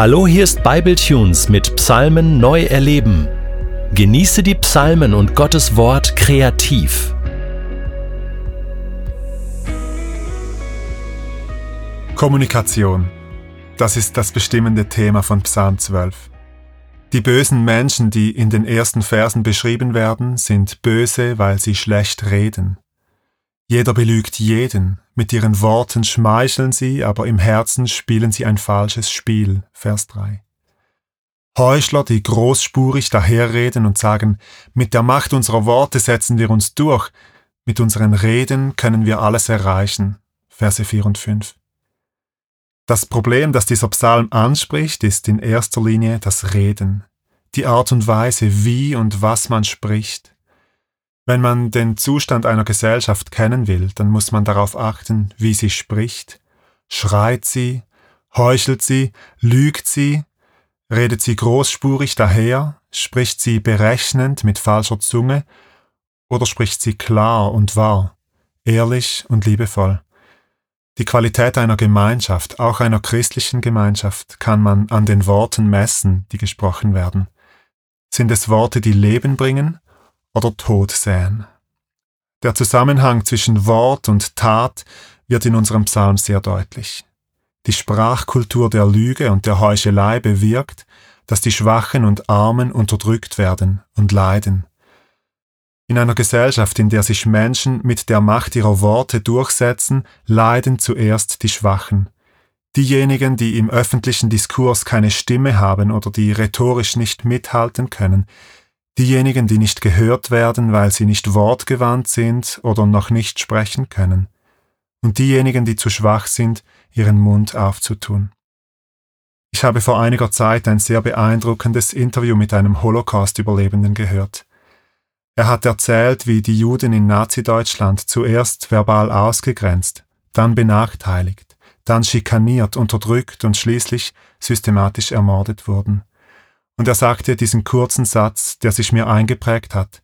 Hallo, hier ist Bibletunes mit Psalmen neu erleben. Genieße die Psalmen und Gottes Wort kreativ. Kommunikation. Das ist das bestimmende Thema von Psalm 12. Die bösen Menschen, die in den ersten Versen beschrieben werden, sind böse, weil sie schlecht reden. Jeder belügt jeden, mit ihren Worten schmeicheln sie, aber im Herzen spielen sie ein falsches Spiel. Vers 3. Heuchler, die großspurig daherreden und sagen, mit der Macht unserer Worte setzen wir uns durch, mit unseren Reden können wir alles erreichen. Verse 4 und 5. Das Problem, das dieser Psalm anspricht, ist in erster Linie das Reden, die Art und Weise, wie und was man spricht. Wenn man den Zustand einer Gesellschaft kennen will, dann muss man darauf achten, wie sie spricht. Schreit sie, heuchelt sie, lügt sie, redet sie großspurig daher, spricht sie berechnend mit falscher Zunge oder spricht sie klar und wahr, ehrlich und liebevoll. Die Qualität einer Gemeinschaft, auch einer christlichen Gemeinschaft, kann man an den Worten messen, die gesprochen werden. Sind es Worte, die Leben bringen oder Tod säen. Der Zusammenhang zwischen Wort und Tat wird in unserem Psalm sehr deutlich. Die Sprachkultur der Lüge und der Heuchelei bewirkt, dass die Schwachen und Armen unterdrückt werden und leiden. In einer Gesellschaft, in der sich Menschen mit der Macht ihrer Worte durchsetzen, leiden zuerst die Schwachen. Diejenigen, die im öffentlichen Diskurs keine Stimme haben oder die rhetorisch nicht mithalten können, diejenigen, die nicht gehört werden, weil sie nicht wortgewandt sind oder noch nicht sprechen können, und diejenigen, die zu schwach sind, ihren Mund aufzutun. Ich habe vor einiger Zeit ein sehr beeindruckendes Interview mit einem Holocaust-Überlebenden gehört. Er hat erzählt, wie die Juden in Nazi-Deutschland zuerst verbal ausgegrenzt, dann benachteiligt, dann schikaniert, unterdrückt und schließlich systematisch ermordet wurden. Und er sagte diesen kurzen Satz, der sich mir eingeprägt hat.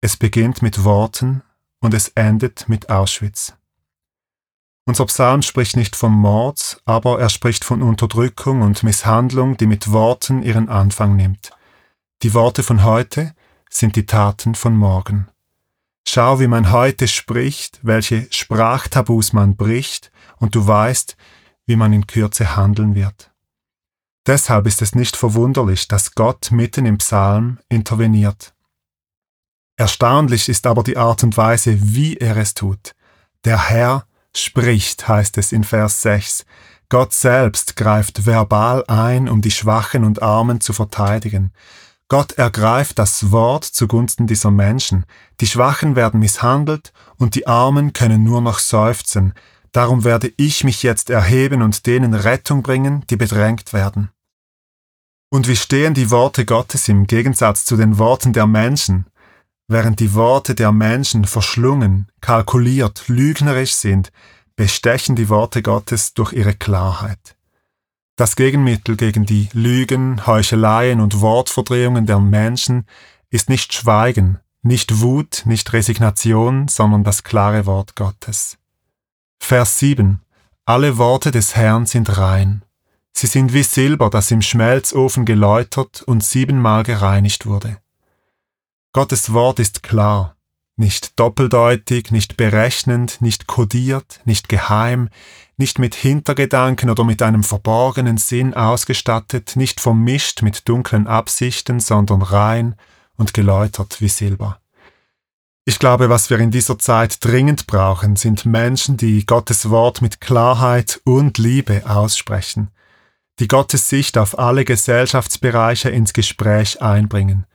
Es beginnt mit Worten und es endet mit Auschwitz. Unser Psalm spricht nicht vom Mord, aber er spricht von Unterdrückung und Misshandlung, die mit Worten ihren Anfang nimmt. Die Worte von heute sind die Taten von morgen. Schau, wie man heute spricht, welche Sprachtabus man bricht, und du weißt, wie man in Kürze handeln wird. Deshalb ist es nicht verwunderlich, dass Gott mitten im Psalm interveniert. Erstaunlich ist aber die Art und Weise, wie er es tut. Der Herr spricht, heißt es in Vers 6. Gott selbst greift verbal ein, um die Schwachen und Armen zu verteidigen. Gott ergreift das Wort zugunsten dieser Menschen. Die Schwachen werden misshandelt und die Armen können nur noch seufzen, Darum werde ich mich jetzt erheben und denen Rettung bringen, die bedrängt werden. Und wie stehen die Worte Gottes im Gegensatz zu den Worten der Menschen? Während die Worte der Menschen verschlungen, kalkuliert, lügnerisch sind, bestechen die Worte Gottes durch ihre Klarheit. Das Gegenmittel gegen die Lügen, Heucheleien und Wortverdrehungen der Menschen ist nicht Schweigen, nicht Wut, nicht Resignation, sondern das klare Wort Gottes. Vers 7. Alle Worte des Herrn sind rein. Sie sind wie Silber, das im Schmelzofen geläutert und siebenmal gereinigt wurde. Gottes Wort ist klar, nicht doppeldeutig, nicht berechnend, nicht kodiert, nicht geheim, nicht mit Hintergedanken oder mit einem verborgenen Sinn ausgestattet, nicht vermischt mit dunklen Absichten, sondern rein und geläutert wie Silber. Ich glaube, was wir in dieser Zeit dringend brauchen, sind Menschen, die Gottes Wort mit Klarheit und Liebe aussprechen, die Gottes Sicht auf alle Gesellschaftsbereiche ins Gespräch einbringen,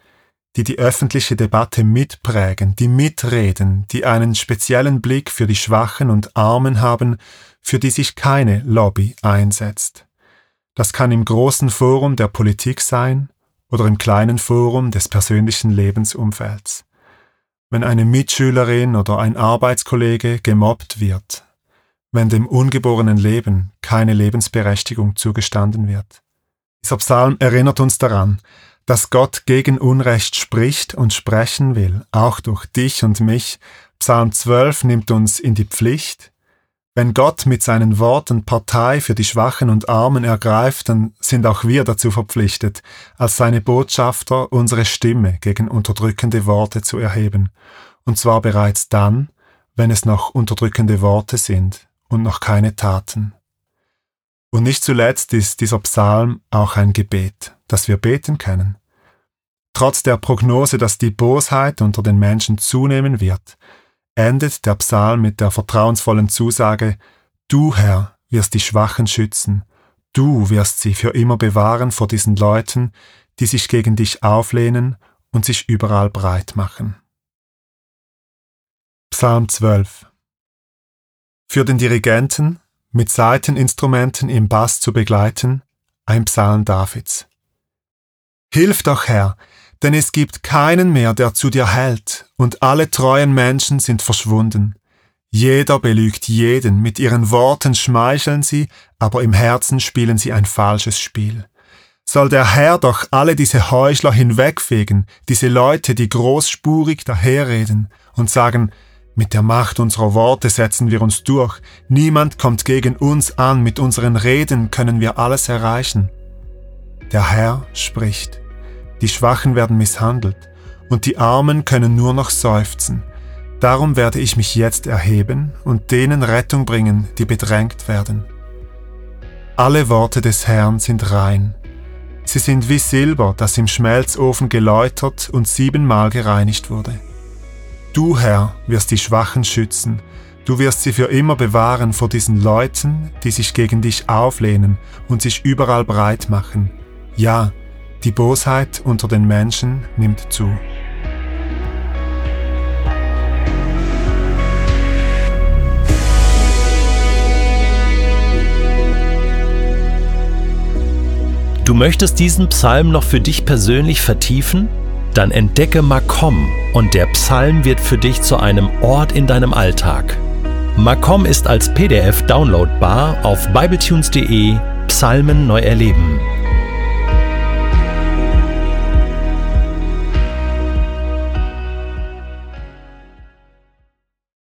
die die öffentliche Debatte mitprägen, die mitreden, die einen speziellen Blick für die Schwachen und Armen haben, für die sich keine Lobby einsetzt. Das kann im großen Forum der Politik sein oder im kleinen Forum des persönlichen Lebensumfelds wenn eine Mitschülerin oder ein Arbeitskollege gemobbt wird, wenn dem ungeborenen Leben keine Lebensberechtigung zugestanden wird. Dieser Psalm erinnert uns daran, dass Gott gegen Unrecht spricht und sprechen will, auch durch dich und mich. Psalm 12 nimmt uns in die Pflicht. Wenn Gott mit seinen Worten Partei für die Schwachen und Armen ergreift, dann sind auch wir dazu verpflichtet, als seine Botschafter unsere Stimme gegen unterdrückende Worte zu erheben, und zwar bereits dann, wenn es noch unterdrückende Worte sind und noch keine Taten. Und nicht zuletzt ist dieser Psalm auch ein Gebet, das wir beten können. Trotz der Prognose, dass die Bosheit unter den Menschen zunehmen wird, endet der Psalm mit der vertrauensvollen Zusage, Du, Herr, wirst die Schwachen schützen, du wirst sie für immer bewahren vor diesen Leuten, die sich gegen dich auflehnen und sich überall breit machen. Psalm 12 Für den Dirigenten, mit Saiteninstrumenten im Bass zu begleiten, ein Psalm Davids. Hilf doch, Herr, denn es gibt keinen mehr, der zu dir hält, und alle treuen Menschen sind verschwunden. Jeder belügt jeden, mit ihren Worten schmeicheln sie, aber im Herzen spielen sie ein falsches Spiel. Soll der Herr doch alle diese Heuchler hinwegfegen, diese Leute, die großspurig daherreden und sagen, mit der Macht unserer Worte setzen wir uns durch, niemand kommt gegen uns an, mit unseren Reden können wir alles erreichen. Der Herr spricht. Die Schwachen werden misshandelt und die Armen können nur noch seufzen. Darum werde ich mich jetzt erheben und denen Rettung bringen, die bedrängt werden. Alle Worte des Herrn sind rein. Sie sind wie Silber, das im Schmelzofen geläutert und siebenmal gereinigt wurde. Du, Herr, wirst die Schwachen schützen, du wirst sie für immer bewahren vor diesen Leuten, die sich gegen dich auflehnen und sich überall breit machen. Ja, die Bosheit unter den Menschen nimmt zu. Du möchtest diesen Psalm noch für dich persönlich vertiefen? Dann entdecke Makom und der Psalm wird für dich zu einem Ort in deinem Alltag. Makom ist als PDF downloadbar auf bibletunes.de Psalmen neu erleben.